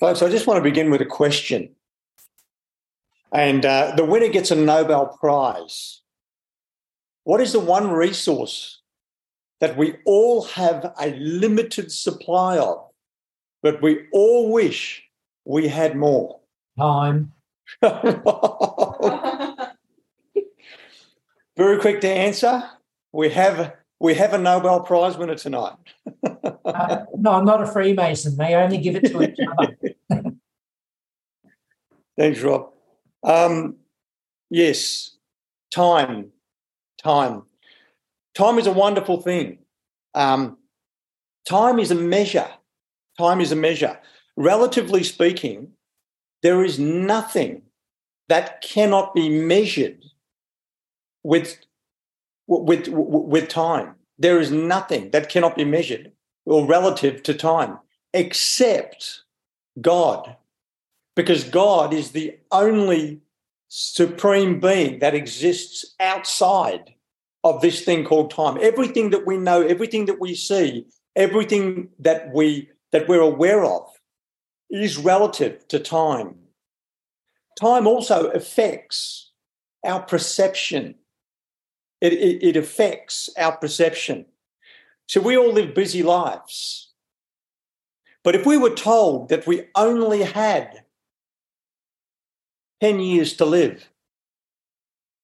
Folks, I just want to begin with a question. And uh, the winner gets a Nobel Prize. What is the one resource that we all have a limited supply of, but we all wish we had more? Time. Very quick to answer. We have we have a Nobel Prize winner tonight. uh, no, I'm not a Freemason. They only give it to each other. Thanks, Rob. Um, yes, time, time. Time is a wonderful thing. Um, time is a measure. Time is a measure. Relatively speaking, there is nothing that cannot be measured with, with, with time. There is nothing that cannot be measured or relative to time except God. Because God is the only supreme being that exists outside of this thing called time. Everything that we know, everything that we see, everything that we that we're aware of is relative to time. Time also affects our perception. It, it, it affects our perception. So we all live busy lives. But if we were told that we only had 10 years to live,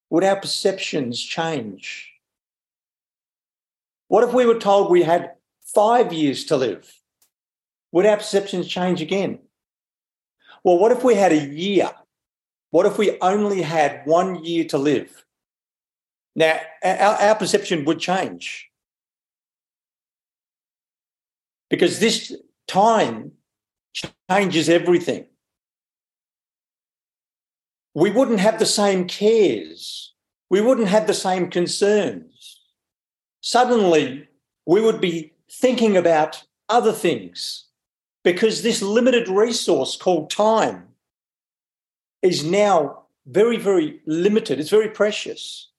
would our perceptions change? What if we were told we had five years to live? Would our perceptions change again? Well, what if we had a year? What if we only had one year to live? Now, our, our perception would change because this time changes everything. We wouldn't have the same cares. We wouldn't have the same concerns. Suddenly, we would be thinking about other things because this limited resource called time is now very, very limited. It's very precious.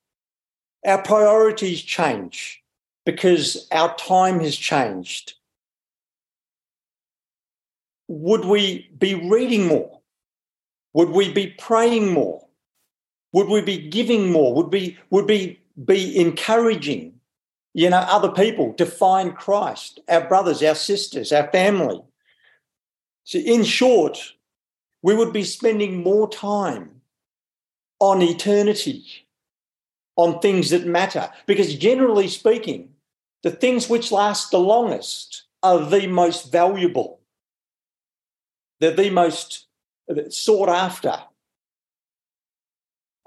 Our priorities change because our time has changed would we be reading more? Would we be praying more? Would we be giving more? Would we would we be encouraging, you know, other people to find Christ, our brothers, our sisters, our family? So in short, we would be spending more time on eternity, on things that matter. Because generally speaking, the things which last the longest are the most valuable. They're the most sought after.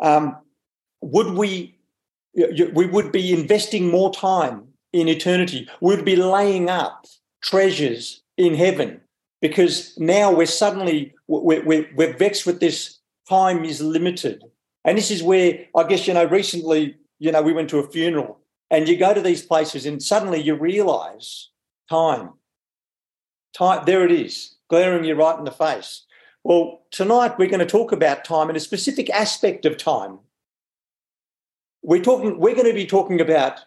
Um, would we, we would be investing more time in eternity. We'd be laying up treasures in heaven because now we're suddenly, we're, we're, we're vexed with this time is limited. And this is where, I guess, you know, recently, you know, we went to a funeral and you go to these places and suddenly you realize time. Time, there it is glaring you right in the face. Well, tonight we're going to talk about time and a specific aspect of time. We're talking, we're going to be talking about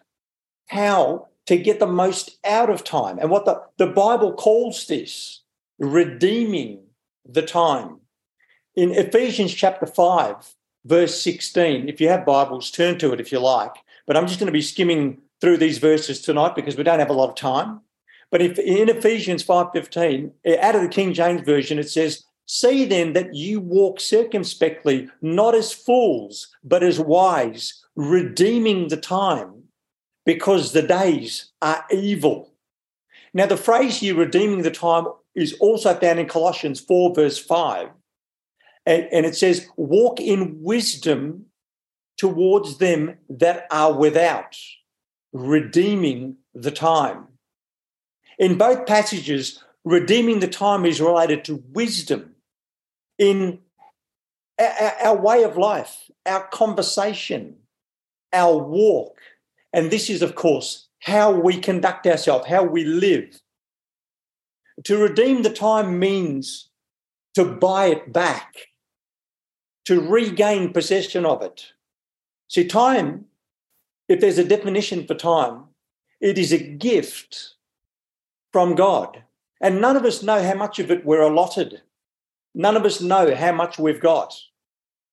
how to get the most out of time and what the, the Bible calls this redeeming the time. In Ephesians chapter 5, verse 16, if you have Bibles, turn to it if you like. But I'm just going to be skimming through these verses tonight because we don't have a lot of time. But if in Ephesians 5:15, eh, out of the King James Version, it says, See then that you walk circumspectly, not as fools, but as wise, redeeming the time, because the days are evil. Now, the phrase here, redeeming the time, is also found in Colossians 4, verse 5. And, and it says, walk in wisdom towards them that are without, redeeming the time. In both passages, redeeming the time is related to wisdom in our, our way of life, our conversation, our walk. And this is, of course, how we conduct ourselves, how we live. To redeem the time means to buy it back, to regain possession of it. See, time, if there's a definition for time, it is a gift from God. And none of us know how much of it we're allotted None of us know how much we've got.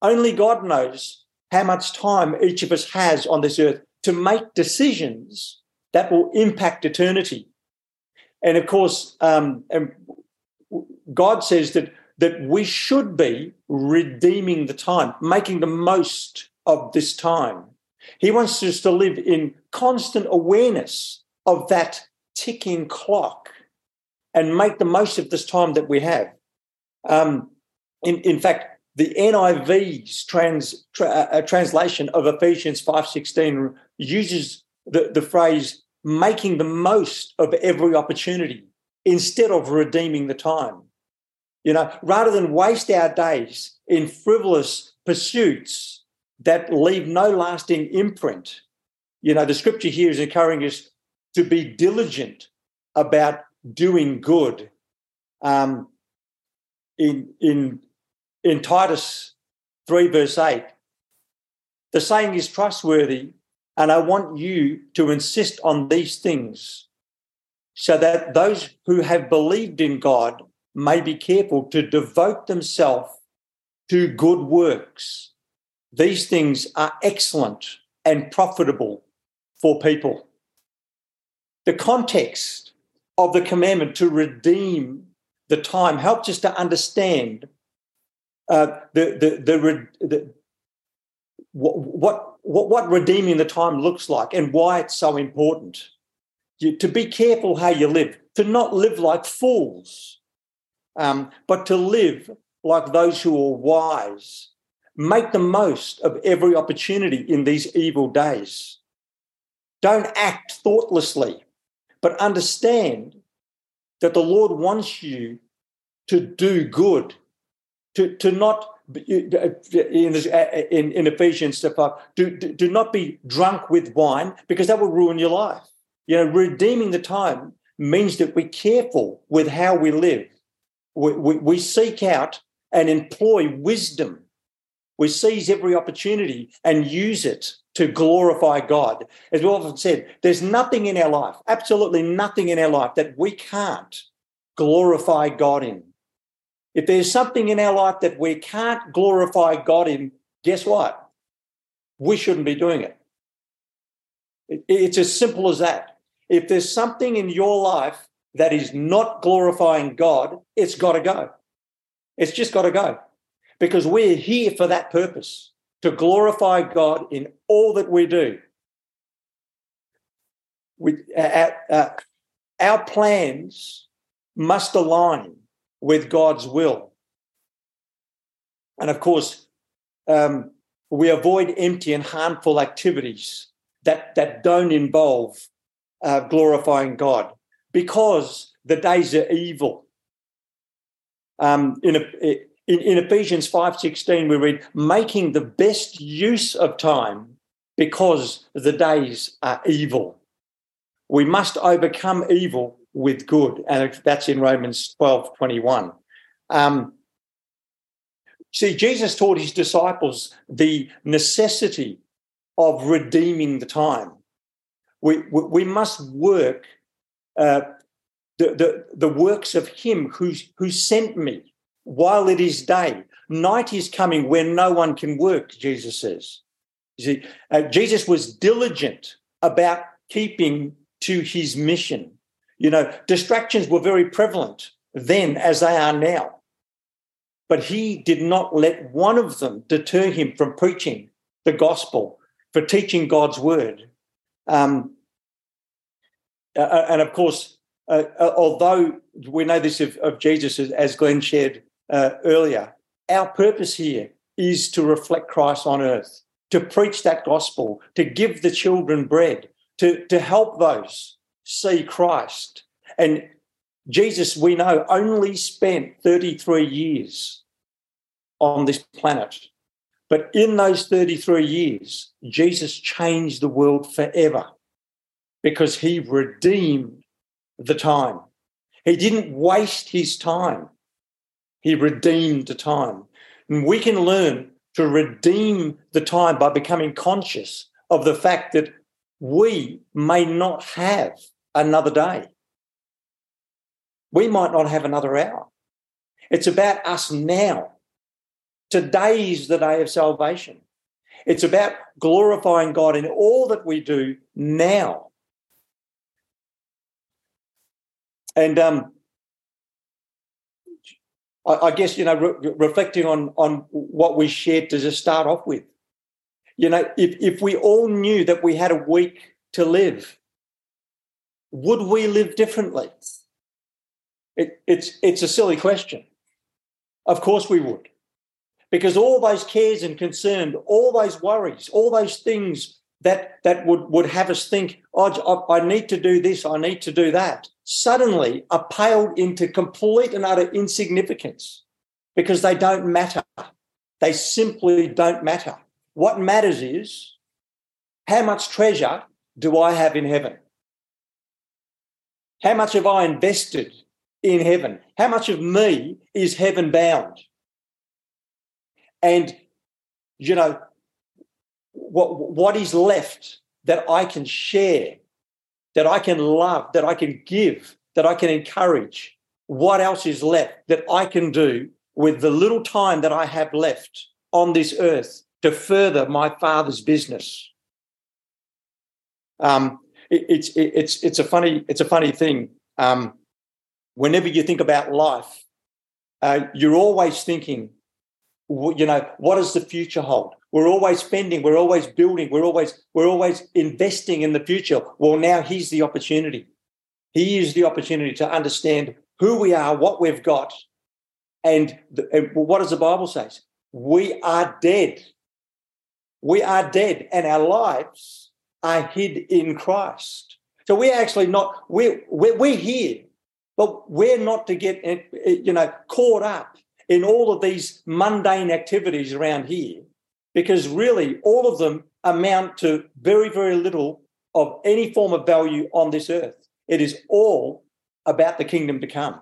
Only God knows how much time each of us has on this earth to make decisions that will impact eternity. And of course, um, and God says that that we should be redeeming the time, making the most of this time. He wants us to live in constant awareness of that ticking clock and make the most of this time that we have. Um, in, in fact, the NIV's trans, tra, uh, translation of Ephesians 5.16 uses the, the phrase making the most of every opportunity instead of redeeming the time. You know, rather than waste our days in frivolous pursuits that leave no lasting imprint, you know, the scripture here is encouraging us to be diligent about doing good. Um, in, in, in Titus 3, verse 8, the saying is trustworthy, and I want you to insist on these things so that those who have believed in God may be careful to devote themselves to good works. These things are excellent and profitable for people. The context of the commandment to redeem the time helps us to understand uh, the, the, the, the, what, what, what redeeming the time looks like and why it's so important. You, to be careful how you live, to not live like fools um, but to live like those who are wise. Make the most of every opportunity in these evil days. Don't act thoughtlessly, but understand that the Lord wants you to do good, to, to not in, in, in Ephesians do, do not be drunk with wine because that will ruin your life. You know, redeeming the time means that we're careful with how we live we, we, we seek out and employ wisdom. We seize every opportunity and use it to glorify God. As we often said, there's nothing in our life, absolutely nothing in our life that we can't glorify God in. If there's something in our life that we can't glorify God in, guess what? We shouldn't be doing it. It's as simple as that. If there's something in your life that is not glorifying God, it's got to go. It's just got to go because we're here for that purpose to glorify God in all that we do. We, uh, uh, our plans must align with God's will. And of course, um, we avoid empty and harmful activities that, that don't involve uh, glorifying God because the days are evil. Um, in, in, in Ephesians 5.16, we read, making the best use of time because the days are evil. We must overcome evil with good. And that's in Romans 12.21. Um, see, Jesus taught his disciples the necessity of redeeming the time. We, we, we must work uh, the, the, the works of him who, who sent me while it is day. Night is coming where no one can work, Jesus says. You see, uh, Jesus was diligent about keeping to his mission. You know, distractions were very prevalent then as they are now. But he did not let one of them deter him from preaching the gospel, for teaching God's word. Um, uh, uh, and of course, uh, uh, although we know this of, of Jesus, as Glenn shared uh, earlier, our purpose here is to reflect Christ on earth, to preach that gospel, to give the children bread, to, to help those see Christ. And Jesus, we know, only spent 33 years on this planet. But in those 33 years, Jesus changed the world forever because he redeemed the time. He didn't waste his time, he redeemed the time. And we can learn to redeem the time by becoming conscious of the fact that we may not have another day. We might not have another hour. It's about us now. Today is the day of salvation. It's about glorifying God in all that we do now. And um, I, I, guess, you know, re- reflecting on, on what we shared to just start off with, you know, if, if we all knew that we had a week to live, would we live differently? It, it's, it's a silly question. Of course we would. Because all those cares and concern, all those worries, all those things that, that would, would have us think, oh, I need to do this, I need to do that, suddenly are paled into complete and utter insignificance because they don't matter. They simply don't matter. What matters is how much treasure do I have in heaven? How much have I invested in heaven? How much of me is heaven bound? And, you know, what, what is left that I can share, that I can love, that I can give, that I can encourage? What else is left that I can do with the little time that I have left on this earth to further my Father's business? Um, it, it's it, it's it's a funny it's a funny thing. Um, whenever you think about life, uh, you're always thinking, you know, what does the future hold? We're always spending, we're always building, we're always we're always investing in the future. Well, now here's the opportunity. Here's the opportunity to understand who we are, what we've got, and, the, and what does the Bible say? We are dead. We are dead, and our lives are hid in Christ. So we're actually not we're we're, we're here but we're not to get, eh, eh, you know, caught up in all of these mundane activities around here, because really all of them amount to very, very little of any form of value on this earth. It is all about the kingdom to come.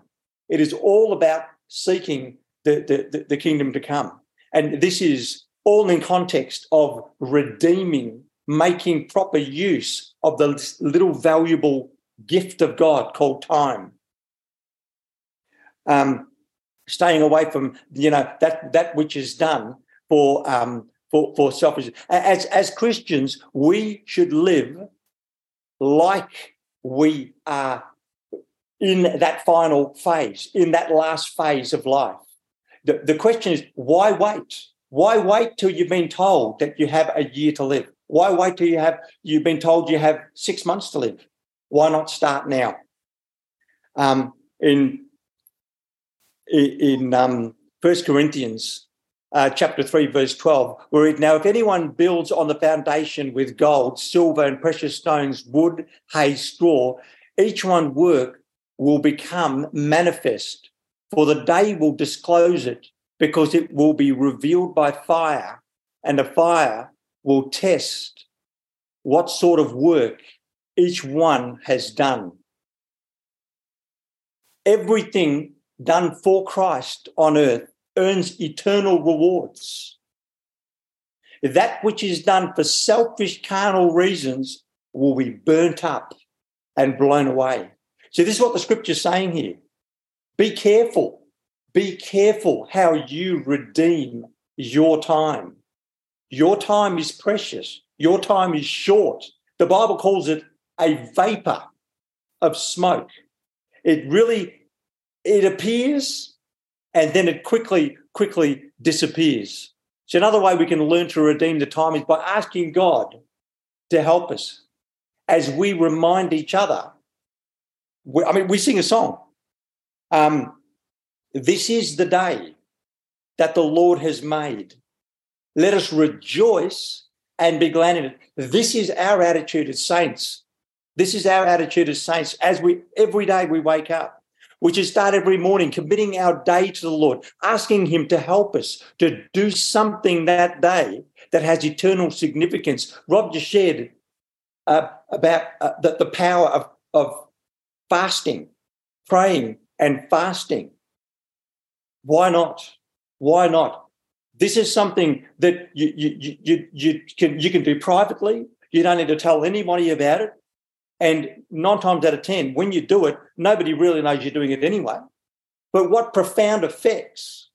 It is all about seeking the, the, the kingdom to come. And this is all in context of redeeming, making proper use of the little valuable gift of God called time um, staying away from you know that that which is done for um, for for selfish. As as Christians, we should live like we are in that final phase, in that last phase of life. The, the question is, why wait? Why wait till you've been told that you have a year to live? Why wait till you have you've been told you have six months to live? Why not start now? Um, in in um, 1 Corinthians uh, chapter 3, verse 12, we read, Now, if anyone builds on the foundation with gold, silver, and precious stones, wood, hay, straw, each one work will become manifest, for the day will disclose it, because it will be revealed by fire, and the fire will test what sort of work each one has done. Everything done for Christ on earth earns eternal rewards. That which is done for selfish carnal reasons will be burnt up and blown away. So, this is what the scripture is saying here. Be careful. Be careful how you redeem your time. Your time is precious. Your time is short. The Bible calls it a vapor of smoke. It really it appears and then it quickly, quickly disappears. So, another way we can learn to redeem the time is by asking God to help us as we remind each other. I mean, we sing a song. Um, this is the day that the Lord has made. Let us rejoice and be glad in it. This is our attitude as saints. This is our attitude as saints as we every day we wake up we should start every morning committing our day to the Lord, asking Him to help us to do something that day that has eternal significance. Rob just shared uh, about uh, the, the power of, of fasting, praying and fasting. Why not? Why not? This is something that you, you, you, you, can, you can do privately. You don't need to tell anybody about it. And nine times out of 10, when you do it, nobody really knows you're doing it anyway. but what profound effects.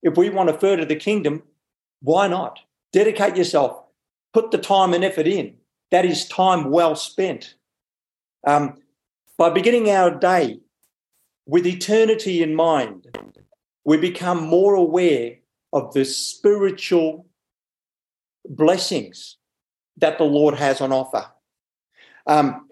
If we want to further the kingdom, why not? Dedicate yourself, put the time and effort in. That is time well spent. Um, by beginning our day with eternity in mind, we become more aware of the spiritual blessings that the Lord has on offer. Um,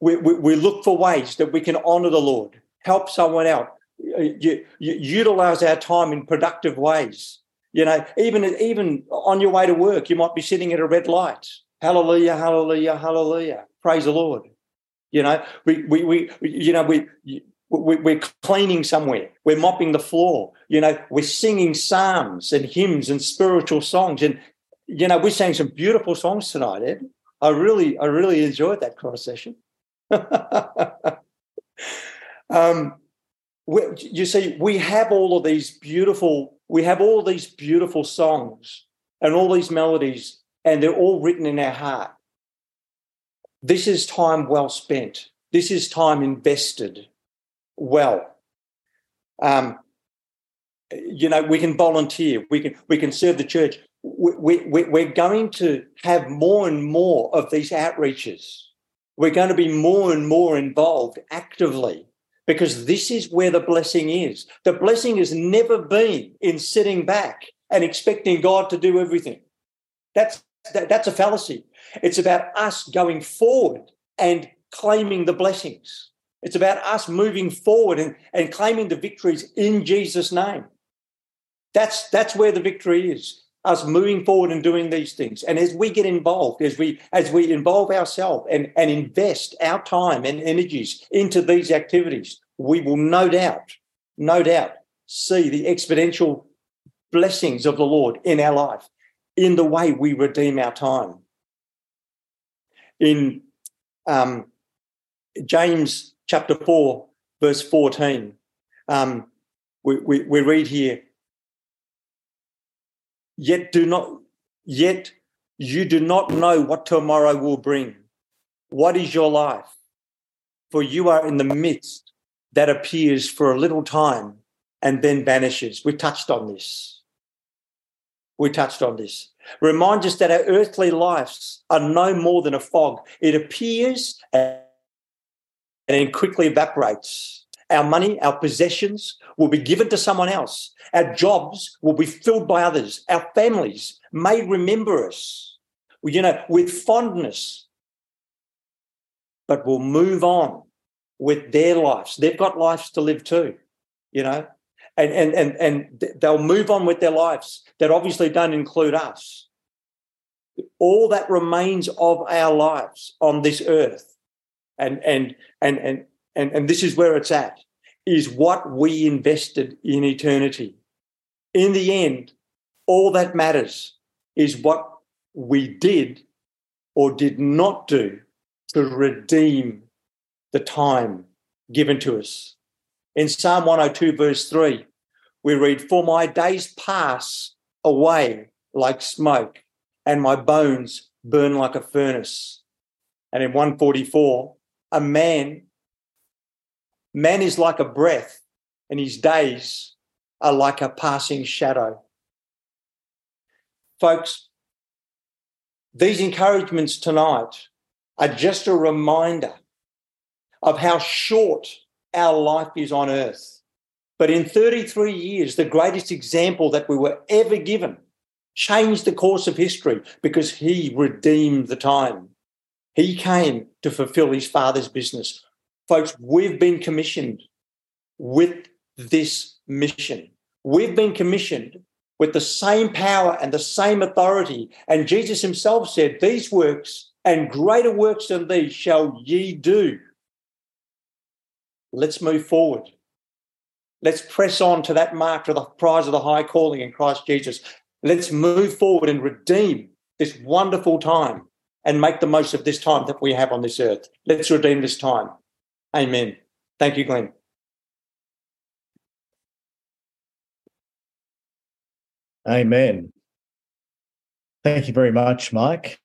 we, we, we, look for ways that we can honor the Lord, help someone out, uh, you, you, utilize our time in productive ways. You know, even even on your way to work, you might be sitting at a red light. Hallelujah, hallelujah, hallelujah. Praise the Lord. You know, we we, we you know we we're cleaning somewhere, we're mopping the floor, you know, we're singing psalms and hymns and spiritual songs. And, you know, we sang some beautiful songs tonight, Ed. I really, I really enjoyed that cross session. um, we, you see, we have all of these beautiful, we have all these beautiful songs and all these melodies, and they're all written in our heart. This is time well spent. This is time invested well. Um, you know, we can volunteer. We can we can serve the church. We, we, we're going to have more and more of these outreaches. We're going to be more and more involved actively because this is where the blessing is. The blessing has never been in sitting back and expecting God to do everything. That's that, that's a fallacy. It's about us going forward and claiming the blessings. It's about us moving forward and, and claiming the victories in Jesus' name. That's, that's where the victory is, us moving forward and doing these things. And as we get involved, as we as we involve ourselves and, and invest our time and energies into these activities, we will no doubt, no doubt, see the exponential blessings of the Lord in our life, in the way we redeem our time. In um, James chapter 4, verse 14, um, we, we, we read here, yet do not, yet you do not know what tomorrow will bring. What is your life? For you are in the midst that appears for a little time and then vanishes. We touched on this. We touched on this. Remind us that our earthly lives are no more than a fog. It appears and then quickly evaporates. Our money, our possessions will be given to someone else. Our jobs will be filled by others. Our families may remember us, you know, with fondness, but will move on with their lives. They've got lives to live too, you know, and, and, and, and they'll move on with their lives that obviously don't include us. All that remains of our lives on this earth and and and and and, and this is where it's at is what we invested in eternity. In the end all that matters is what we did or did not do to redeem the time given to us. In psalm 102 verse 3 we read for my days pass away like smoke and my bones burn like a furnace. And in 144 a man, man is like a breath, and his days are like a passing shadow. Folks, these encouragements tonight are just a reminder of how short our life is on earth. But in 33 years, the greatest example that we were ever given changed the course of history because he redeemed the time. He came to fulfill his father's business. Folks, we've been commissioned with this mission. We've been commissioned with the same power and the same authority. And Jesus himself said, These works and greater works than these shall ye do. Let's move forward. Let's press on to that mark to the prize of the high calling in Christ Jesus. Let's move forward and redeem this wonderful time and make the most of this time that we have on this earth. Let's redeem this time. Amen. Thank you, Glenn. Amen. Thank you very much, Mike.